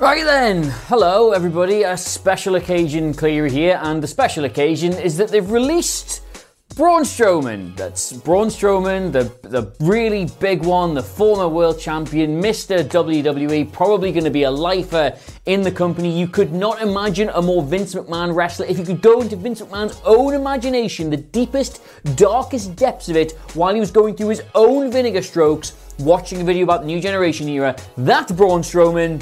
Right then, hello everybody. A special occasion Cleary here, and the special occasion is that they've released Braun Strowman. That's Braun Strowman, the the really big one, the former world champion, Mr. WWE, probably going to be a lifer in the company. You could not imagine a more Vince McMahon wrestler. If you could go into Vince McMahon's own imagination, the deepest, darkest depths of it, while he was going through his own vinegar strokes, watching a video about the new generation era, that's Braun Strowman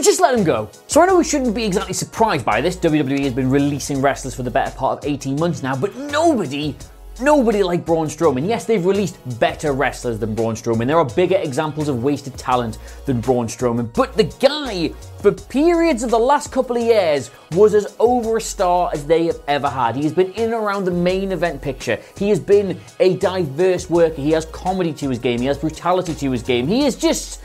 just let him go. So I know we shouldn't be exactly surprised by this. WWE has been releasing wrestlers for the better part of 18 months now, but nobody, nobody like Braun Strowman. Yes, they've released better wrestlers than Braun Strowman. There are bigger examples of wasted talent than Braun Strowman, but the guy, for periods of the last couple of years, was as over a star as they have ever had. He has been in and around the main event picture. He has been a diverse worker. He has comedy to his game. He has brutality to his game. He is just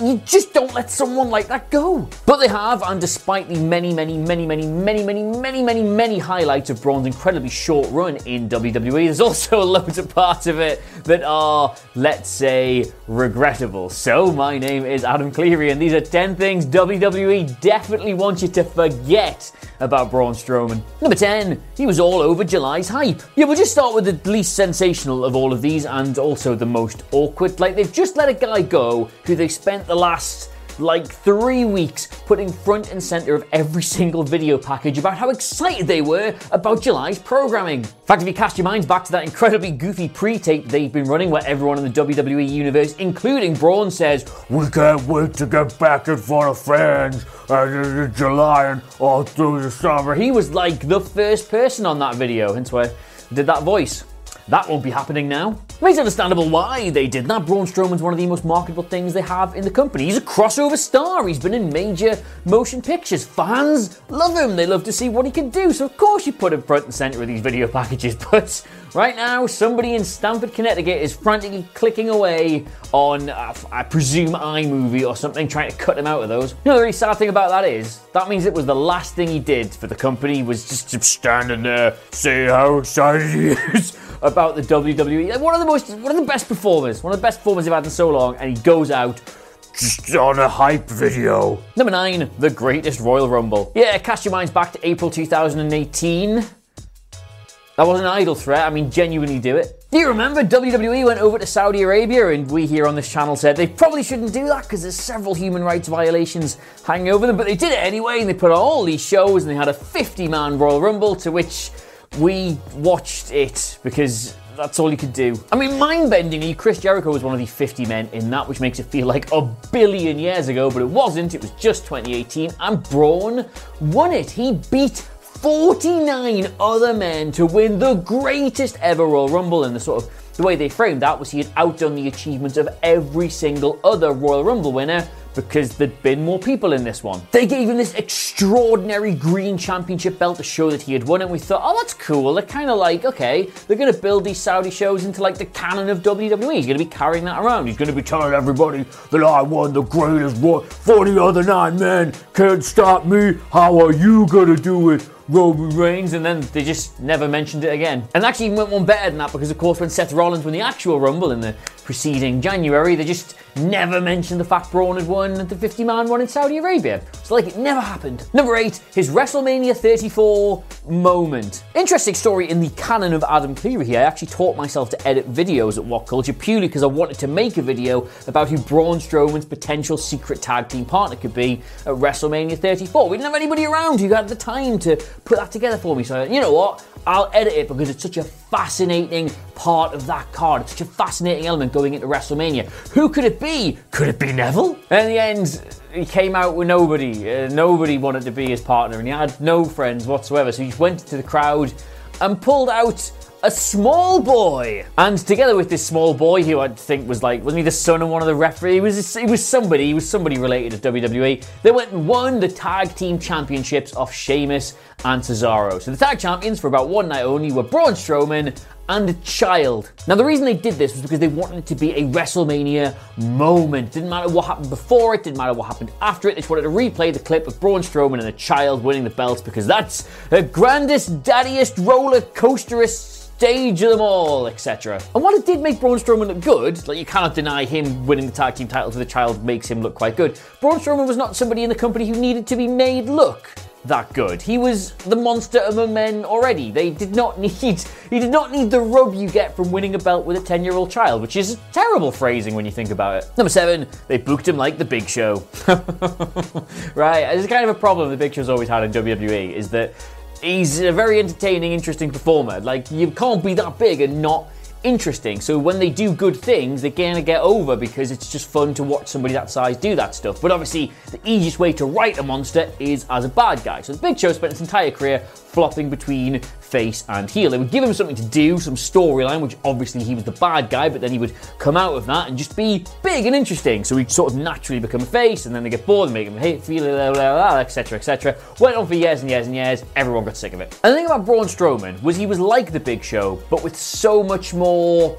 you just don't let someone like that go. But they have, and despite the many, many, many, many, many, many, many, many, many highlights of Braun's incredibly short run in WWE, there's also loads of parts of it that are, let's say, regrettable. So, my name is Adam Cleary, and these are 10 things WWE definitely wants you to forget about Braun Strowman. Number 10, he was all over July's hype. Yeah, we'll just start with the least sensational of all of these and also the most awkward. Like, they've just let a guy go who they spent the last like three weeks putting front and center of every single video package about how excited they were about July's programming. In fact, if you cast your minds back to that incredibly goofy pre-tape they've been running where everyone in the WWE universe, including Braun, says, We can't wait to get back in front of fans uh, in July and all through the summer. He was like the first person on that video, hence why I did that voice. That won't be happening now. It's understandable why they did that. Braun Strowman's one of the most marketable things they have in the company. He's a crossover star. He's been in major motion pictures. Fans love him. They love to see what he can do. So of course you put him front and center of these video packages. But right now, somebody in Stamford, Connecticut is frantically clicking away on, uh, I presume, iMovie or something, trying to cut him out of those. You know, the really sad thing about that is that means it was the last thing he did for the company was just standing there, say how excited he is about the WWE. One of the most, one of the best performers, one of the best performers they've had in so long, and he goes out just on a hype video. Number nine, the greatest Royal Rumble. Yeah, cast your minds back to April 2018. That wasn't an idle threat. I mean, genuinely do it. Do you remember WWE went over to Saudi Arabia and we here on this channel said they probably shouldn't do that because there's several human rights violations hanging over them, but they did it anyway and they put on all these shows and they had a 50 man Royal Rumble to which we watched it because that's all you could do. I mean, mind bendingly, Chris Jericho was one of the 50 men in that, which makes it feel like a billion years ago, but it wasn't. It was just 2018, and Braun won it. He beat 49 other men to win the greatest ever Royal Rumble in the sort of the way they framed that was he had outdone the achievements of every single other Royal Rumble winner because there'd been more people in this one. They gave him this extraordinary green championship belt to show that he had won it. And we thought, oh, that's cool. They're kind of like, okay, they're going to build these Saudi shows into like the canon of WWE. He's going to be carrying that around. He's going to be telling everybody that I won the greatest war. 40 other nine men can't stop me. How are you going to do it? Roman Reigns, and then they just never mentioned it again. And actually even went one better than that because, of course, when Seth Rollins won the actual Rumble in the preceding January, they just never mentioned the fact Braun had won the 50 man one in Saudi Arabia. So, like, it never happened. Number eight, his WrestleMania 34 moment. Interesting story in the canon of Adam Cleary here. I actually taught myself to edit videos at What Culture purely because I wanted to make a video about who Braun Strowman's potential secret tag team partner could be at WrestleMania 34. We didn't have anybody around who had the time to put that together for me. So, you know what? I'll edit it because it's such a fascinating part of that card. It's such a fascinating element going into WrestleMania. Who could it be? Could it be Neville? And in the end, he came out with nobody. Uh, nobody wanted to be his partner, and he had no friends whatsoever. So he just went to the crowd and pulled out a small boy. And together with this small boy, who I think was like, wasn't he the son of one of the referees? He was, he was somebody, he was somebody related to WWE. They went and won the tag team championships off Sheamus and Cesaro. So the tag champions for about one night only were Braun Strowman and child. Now, the reason they did this was because they wanted it to be a WrestleMania moment. Didn't matter what happened before it, didn't matter what happened after it. They just wanted to replay the clip of Braun Strowman and a child winning the belts because that's the grandest, daddiest, roller coasterist stage them all, etc. And while it did make Braun Strowman look good, like you cannot deny him winning the tag team titles with a child makes him look quite good, Braun Strowman was not somebody in the company who needed to be made look that good. He was the monster among men already. They did not need he did not need the rub you get from winning a belt with a 10-year-old child, which is terrible phrasing when you think about it. Number 7, they booked him like the Big Show. right, it's kind of a problem the Big Show's always had in WWE is that he's a very entertaining, interesting performer. Like, you can't be that big and not interesting. So when they do good things, they kind of get over because it's just fun to watch somebody that size do that stuff. But obviously, the easiest way to write a monster is as a bad guy. So the Big Show spent his entire career flopping between face and heel. They would give him something to do, some storyline, which obviously he was the bad guy, but then he would come out of that and just be big and interesting. So he'd sort of naturally become a face, and then they get bored and make him hate, feel, etc., etc. Went on for years and years and years. Everyone got sick of it. And the thing about Braun Strowman was he was like the Big Show, but with so much more,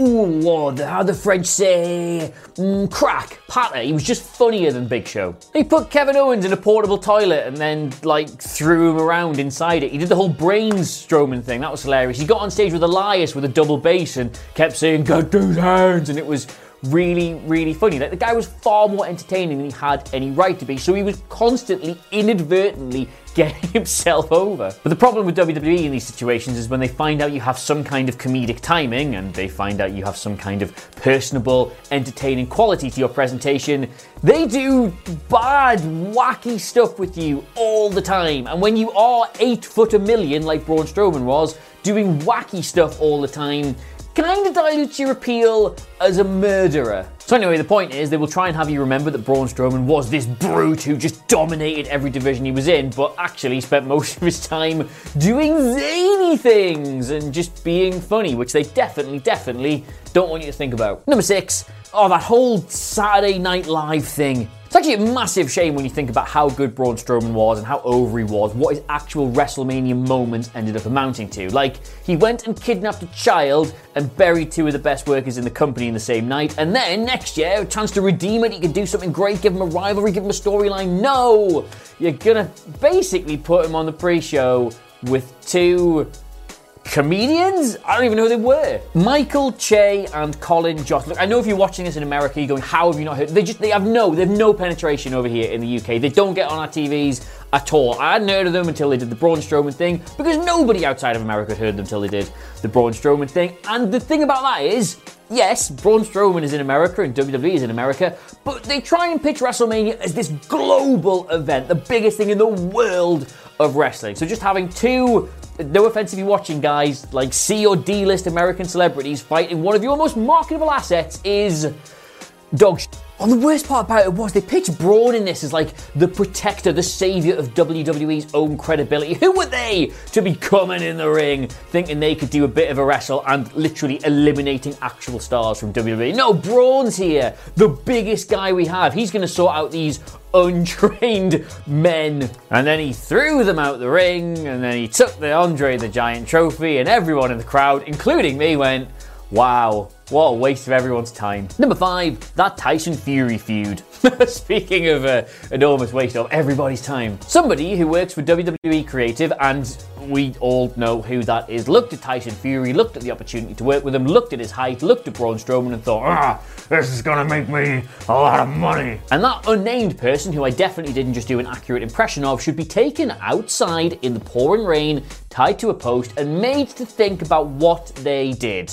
ooh, how the French say, mm, crack, patter. He was just funnier than Big Show. He put Kevin Owens in a portable toilet and then like threw him around inside it. He did the whole brains Strowman thing. That was hilarious. He got on stage with Elias with a double bass and kept saying, "Get those hands," and it was really, really funny. Like the guy was far more entertaining than he had any right to be. So he was constantly, inadvertently getting himself over. But the problem with WWE in these situations is when they find out you have some kind of comedic timing and they find out you have some kind of personable, entertaining quality to your presentation, they do bad, wacky stuff with you all the time. And when you are eight foot a million, like Braun Strowman was, doing wacky stuff all the time, kind of dilutes your appeal as a murderer. So anyway, the point is they will try and have you remember that Braun Strowman was this brute who just dominated every division he was in, but actually spent most of his time doing zany things and just being funny, which they definitely, definitely don't want you to think about. Number six, oh, that whole Saturday Night Live thing. It's actually a massive shame when you think about how good Braun Strowman was and how over he was, what his actual WrestleMania moments ended up amounting to. Like, he went and kidnapped a child and buried two of the best workers in the company in the same night, and then next year, a chance to redeem it, he could do something great, give him a rivalry, give him a storyline. No! You're gonna basically put him on the pre show with two comedians? I don't even know who they were. Michael Che and Colin Jost. Look, I know if you're watching this in America, you're going, how have you not heard? They just, they have no, they have no penetration over here in the UK. They don't get on our TVs at all. I hadn't heard of them until they did the Braun Strowman thing because nobody outside of America had heard them until they did the Braun Strowman thing. And the thing about that is, yes, Braun Strowman is in America and WWE is in America, but they try and pitch WrestleMania as this global event, the biggest thing in the world of wrestling. So just having two no offense if you're watching, guys, like C or D list American celebrities fighting one of your most marketable assets is dog shit. And the worst part about it was they pitched Braun in this as like the protector, the savior of WWE's own credibility. Who were they to be coming in the ring thinking they could do a bit of a wrestle and literally eliminating actual stars from WWE? No, Braun's here, the biggest guy we have. He's going to sort out these untrained men. And then he threw them out the ring, and then he took the Andre the Giant trophy, and everyone in the crowd, including me, went, Wow, what a waste of everyone's time. Number five, that Tyson Fury feud. Speaking of uh, enormous waste of everybody's time, somebody who works for WWE Creative, and we all know who that is, looked at Tyson Fury, looked at the opportunity to work with him, looked at his height, looked at Braun Strowman, and thought, ah, this is gonna make me a lot of money. And that unnamed person, who I definitely didn't just do an accurate impression of, should be taken outside in the pouring rain, tied to a post, and made to think about what they did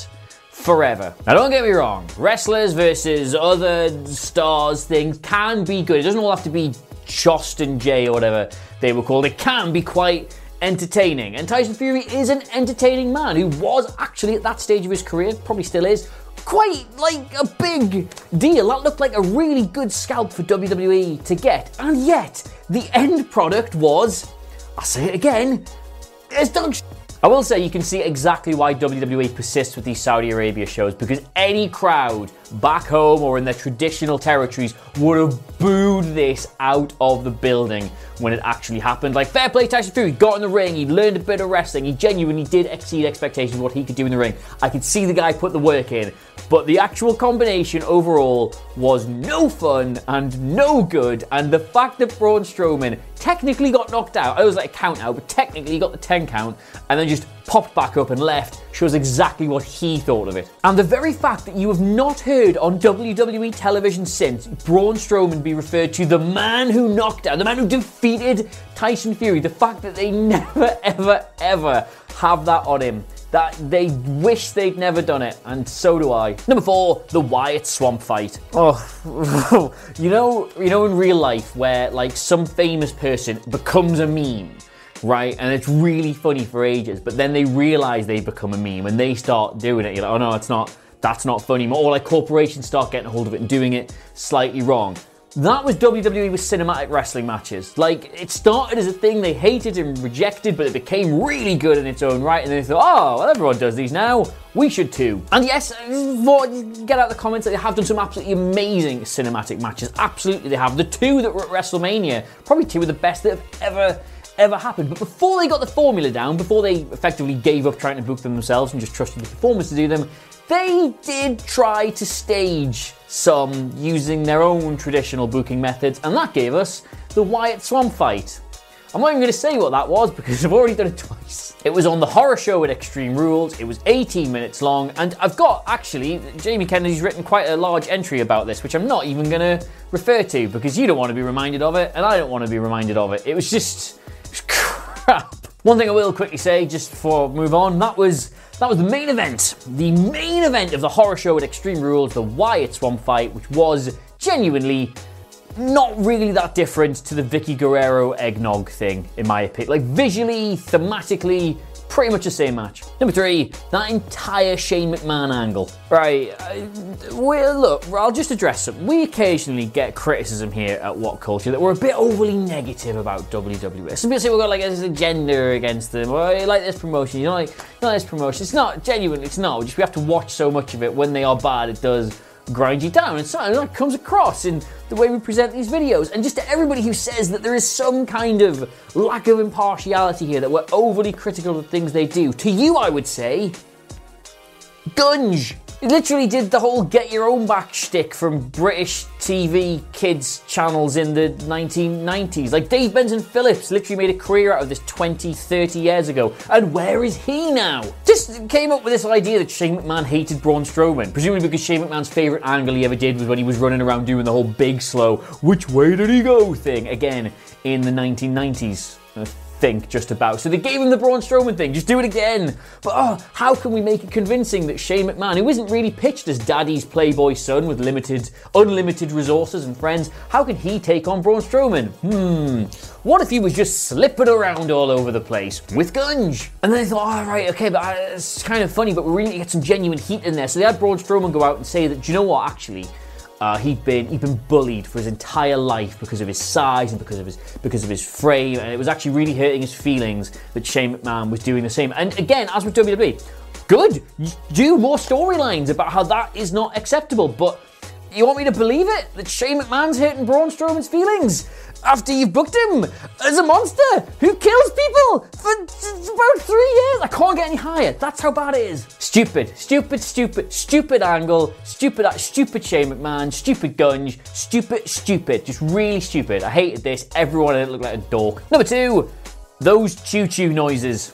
forever. Now, don't get me wrong, wrestlers versus other stars things can be good. It doesn't all have to be Jost and Jay or whatever they were called. It can be quite entertaining. And Tyson Fury is an entertaining man who was actually at that stage of his career, probably still is, quite like a big deal. That looked like a really good scalp for WWE to get. And yet, the end product was, I'll say it again, it's dog I will say you can see exactly why WWE persists with these Saudi Arabia shows because any crowd back home or in their traditional territories would have booed this out of the building when it actually happened. Like, fair play, Tyson Fury got in the ring, he learned a bit of wrestling, he genuinely did exceed expectations what he could do in the ring. I could see the guy put the work in, but the actual combination overall was no fun and no good. And the fact that Braun Strowman technically got knocked out, I was like a count out, but technically he got the 10 count and then just popped back up and left shows exactly what he thought of it. And the very fact that you have not heard on WWE television since Braun Strowman be referred to the man who knocked out, the man who defeated Tyson Fury, the fact that they never, ever, ever have that on him that they wish they'd never done it, and so do I. Number four, the Wyatt Swamp fight. Oh, you know, you know, in real life where like some famous person becomes a meme right? And it's really funny for ages, but then they realize they become a meme and they start doing it. You're like, oh no, it's not, that's not funny. Or like corporations start getting a hold of it and doing it slightly wrong. That was WWE with cinematic wrestling matches. Like, it started as a thing they hated and rejected, but it became really good in its own right, and they thought, oh, well, everyone does these now, we should too. And yes, get out the comments that they have done some absolutely amazing cinematic matches. Absolutely, they have. The two that were at WrestleMania, probably two of the best that have ever ever happened. But before they got the formula down, before they effectively gave up trying to book them themselves and just trusted the performers to do them, they did try to stage some using their own traditional booking methods, and that gave us the Wyatt Swamp fight. I'm not even going to say what that was because I've already done it twice. It was on the horror show at Extreme Rules. It was 18 minutes long, and I've got actually Jamie Kennedy's written quite a large entry about this, which I'm not even going to refer to because you don't want to be reminded of it, and I don't want to be reminded of it. It was just crap. One thing I will quickly say, just before I move on, that was that was the main event. The main event of the horror show at Extreme Rules, the Wyatt Swamp fight, which was genuinely not really that different to the Vickie Guerrero eggnog thing, in my opinion. Like visually, thematically, pretty much the same match. Number three, that entire Shane McMahon angle. Right, uh, well, look, I'll just address it. We occasionally get criticism here at What Culture that we're a bit overly negative about WWE. Some people say we've got like this agenda against them, or like this promotion, you know, like, not this promotion. It's not genuine, it's not. We just we have to watch so much of it. When they are bad, it does grind you down. And sometimes that comes across in the way we present these videos. And just to everybody who says that there is some kind of lack of impartiality here, that we're overly critical of things they do, to you I would say, gunge. It literally did the whole get your own back shtick from British TV kids channels in the 1990s. Like Dave Benson Phillips literally made a career out of this 20, 30 years ago. And where is he now? Just came up with this idea that Shane McMahon hated Braun Strowman, presumably because Shane McMahon's favourite angle he ever did was when he was running around doing the whole big slow, which way did he go thing again in the 1990s think just about. So they gave him the Braun Strowman thing, just do it again. But oh, how can we make it convincing that Shane McMahon, who isn't really pitched as daddy's playboy son with limited, unlimited resources and friends, how can he take on Braun Strowman? Hmm, what if he was just slipping around all over the place with Gunge? And then they thought, all oh, right, okay, but uh, it's kind of funny, but we really need to get some genuine heat in there. So they had Braun Strowman go out and say that, do you know what, actually, uh, he'd been he'd been bullied for his entire life because of his size and because of his because of his frame, and it was actually really hurting his feelings that Shane McMahon was doing the same. And again, as with WWE, good, do more storylines about how that is not acceptable. But you want me to believe it that Shane McMahon's hurting Braun Strowman's feelings? after you've booked him as a monster who kills people for about three years. I can't get any higher. That's how bad it is. Stupid, stupid, stupid, stupid angle, stupid, stupid Shane McMahon, stupid Gunge, stupid, stupid, just really stupid. I hated this. Everyone in it looked like a dork. Number two, those choo choo noises.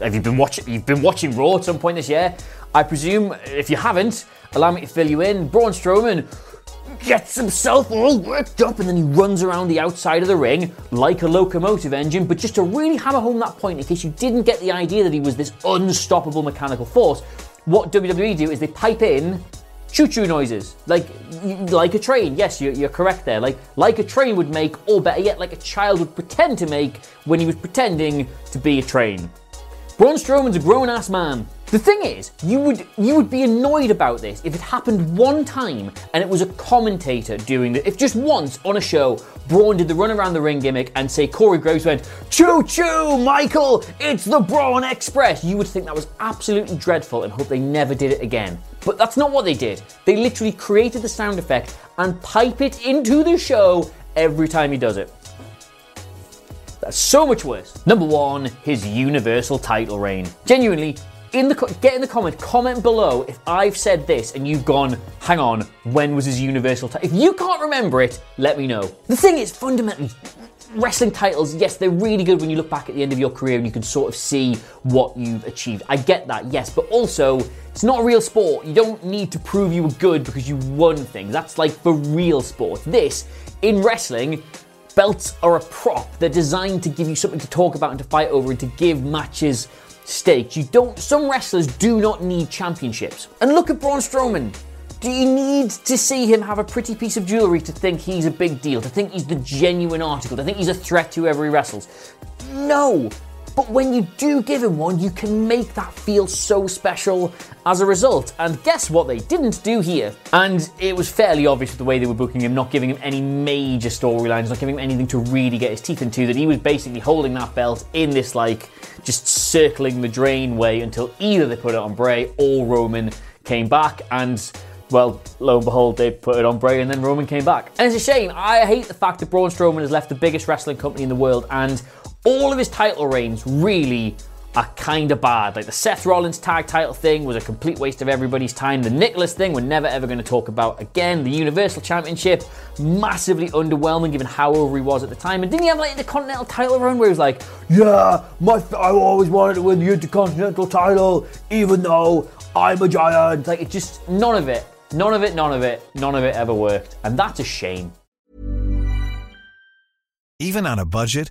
Have you been watching? You've been watching Raw at some point this year. I presume. If you haven't, allow me to fill you in. Braun Strowman gets himself all worked up and then he runs around the outside of the ring like a locomotive engine. But just to really hammer home that point, in case you didn't get the idea that he was this unstoppable mechanical force, what WWE do is they pipe in choo-choo noises, like like a train. Yes, you're, you're, correct there. Like like a train would make, or better yet, like a child would pretend to make when he was pretending to be a train. Braun Strowman's a grown-ass man. The thing is, you would you would be annoyed about this if it happened one time and it was a commentator doing it. If just once on a show, Braun did the run around the ring gimmick and say Corey Graves went, Choo choo, Michael, it's the Braun Express. You would think that was absolutely dreadful and hope they never did it again. But that's not what they did. They literally created the sound effect and pipe it into the show every time he does it. That's so much worse. Number one, his Universal title reign. Genuinely, in the get in the comment, comment below if I've said this and you've gone, hang on, when was his universal title? If you can't remember it, let me know. The thing is, fundamentally, wrestling titles, yes, they're really good when you look back at the end of your career and you can sort of see what you've achieved. I get that, yes, but also it's not a real sport. You don't need to prove you were good because you won things. That's like for real sport. This in wrestling. Belts are a prop. They're designed to give you something to talk about and to fight over and to give matches stakes. You don't. Some wrestlers do not need championships. And look at Braun Strowman. Do you need to see him have a pretty piece of jewelry to think he's a big deal, to think he's the genuine article, to think he's a threat to whoever he wrestles? No. But when you do give him one, you can make that feel so special as a result. And guess what they didn't do here? And it was fairly obvious with the way they were booking him, not giving him any major storylines, not giving him anything to really get his teeth into, that he was basically holding that belt in this like just circling the drain way until either they put it on Bray or Roman came back and well, lo and behold, they put it on Bray and then Roman came back. And it's a shame. I hate the fact that Braun Strowman has left the biggest wrestling company in the world and all of his title reigns really are kind of bad. Like the Seth Rollins tag title thing was a complete waste of everybody's time. The Nicholas thing, we're never ever going to talk about again. The Universal Championship, massively underwhelming given how over he was at the time. And didn't he have like the Continental title run where he was like, yeah, my, I always wanted to win the Intercontinental title, even though I'm a giant. Like it just, none of it, none of it, none of it, none of it ever worked. And that's a shame. Even on a budget,